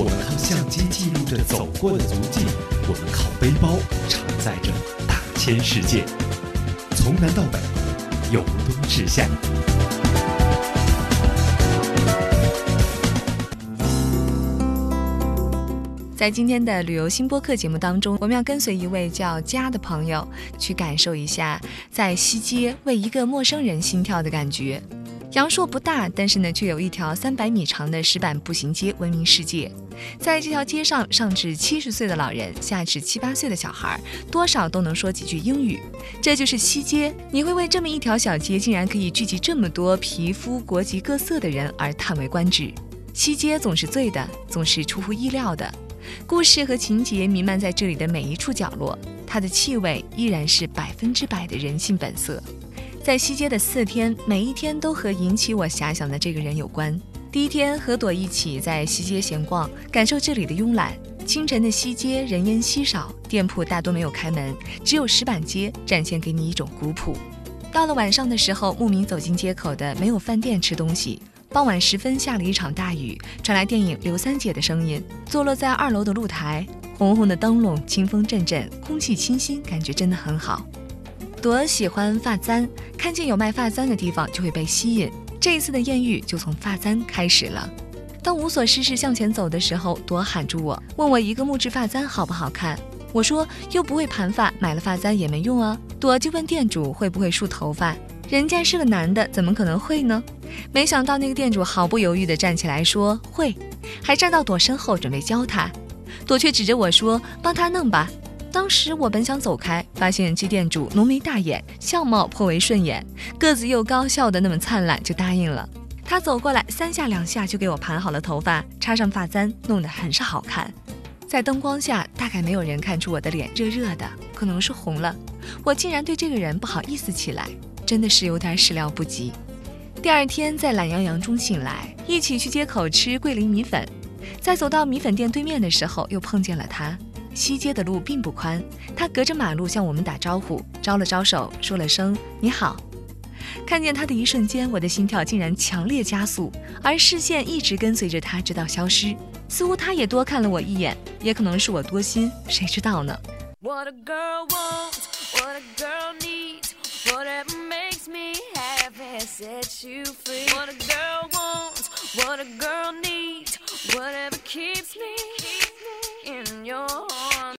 我们靠相机记录着走过的足迹，我们靠背包承载着大千世界。从南到北，由东至夏。在今天的旅游新播客节目当中，我们要跟随一位叫佳的朋友，去感受一下在西街为一个陌生人心跳的感觉。阳朔不大，但是呢，却有一条三百米长的石板步行街闻名世界。在这条街上，上至七十岁的老人，下至七八岁的小孩，多少都能说几句英语。这就是西街。你会为这么一条小街竟然可以聚集这么多皮肤、国籍各色的人而叹为观止。西街总是醉的，总是出乎意料的。故事和情节弥漫在这里的每一处角落，它的气味依然是百分之百的人性本色。在西街的四天，每一天都和引起我遐想的这个人有关。第一天和朵一起在西街闲逛，感受这里的慵懒。清晨的西街人烟稀少，店铺大多没有开门，只有石板街展现给你一种古朴。到了晚上的时候，慕名走进街口的没有饭店吃东西。傍晚时分，下了一场大雨，传来电影《刘三姐》的声音。坐落在二楼的露台，红红的灯笼，清风阵阵，空气清新，感觉真的很好。朵喜欢发簪，看见有卖发簪的地方就会被吸引。这一次的艳遇就从发簪开始了。当无所事事向前走的时候，朵喊住我，问我一个木质发簪好不好看。我说又不会盘发，买了发簪也没用啊。朵就问店主会不会梳头发，人家是个男的，怎么可能会呢？没想到那个店主毫不犹豫地站起来说会，还站到朵身后准备教他，朵却指着我说帮他弄吧。当时我本想走开，发现这店主浓眉大眼，相貌颇为顺眼，个子又高，笑得那么灿烂，就答应了。他走过来，三下两下就给我盘好了头发，插上发簪，弄得很是好看。在灯光下，大概没有人看出我的脸热热的，可能是红了。我竟然对这个人不好意思起来，真的是有点始料不及。第二天在懒洋洋中醒来，一起去街口吃桂林米粉。在走到米粉店对面的时候，又碰见了他。西街的路并不宽，他隔着马路向我们打招呼，招了招手，说了声“你好”。看见他的一瞬间，我的心跳竟然强烈加速，而视線一直跟随着他直到消失。似乎他也多看了我一眼，也可能是我多心，谁知道呢？set you free. What a girl wants, what a girl needs, whatever keeps me.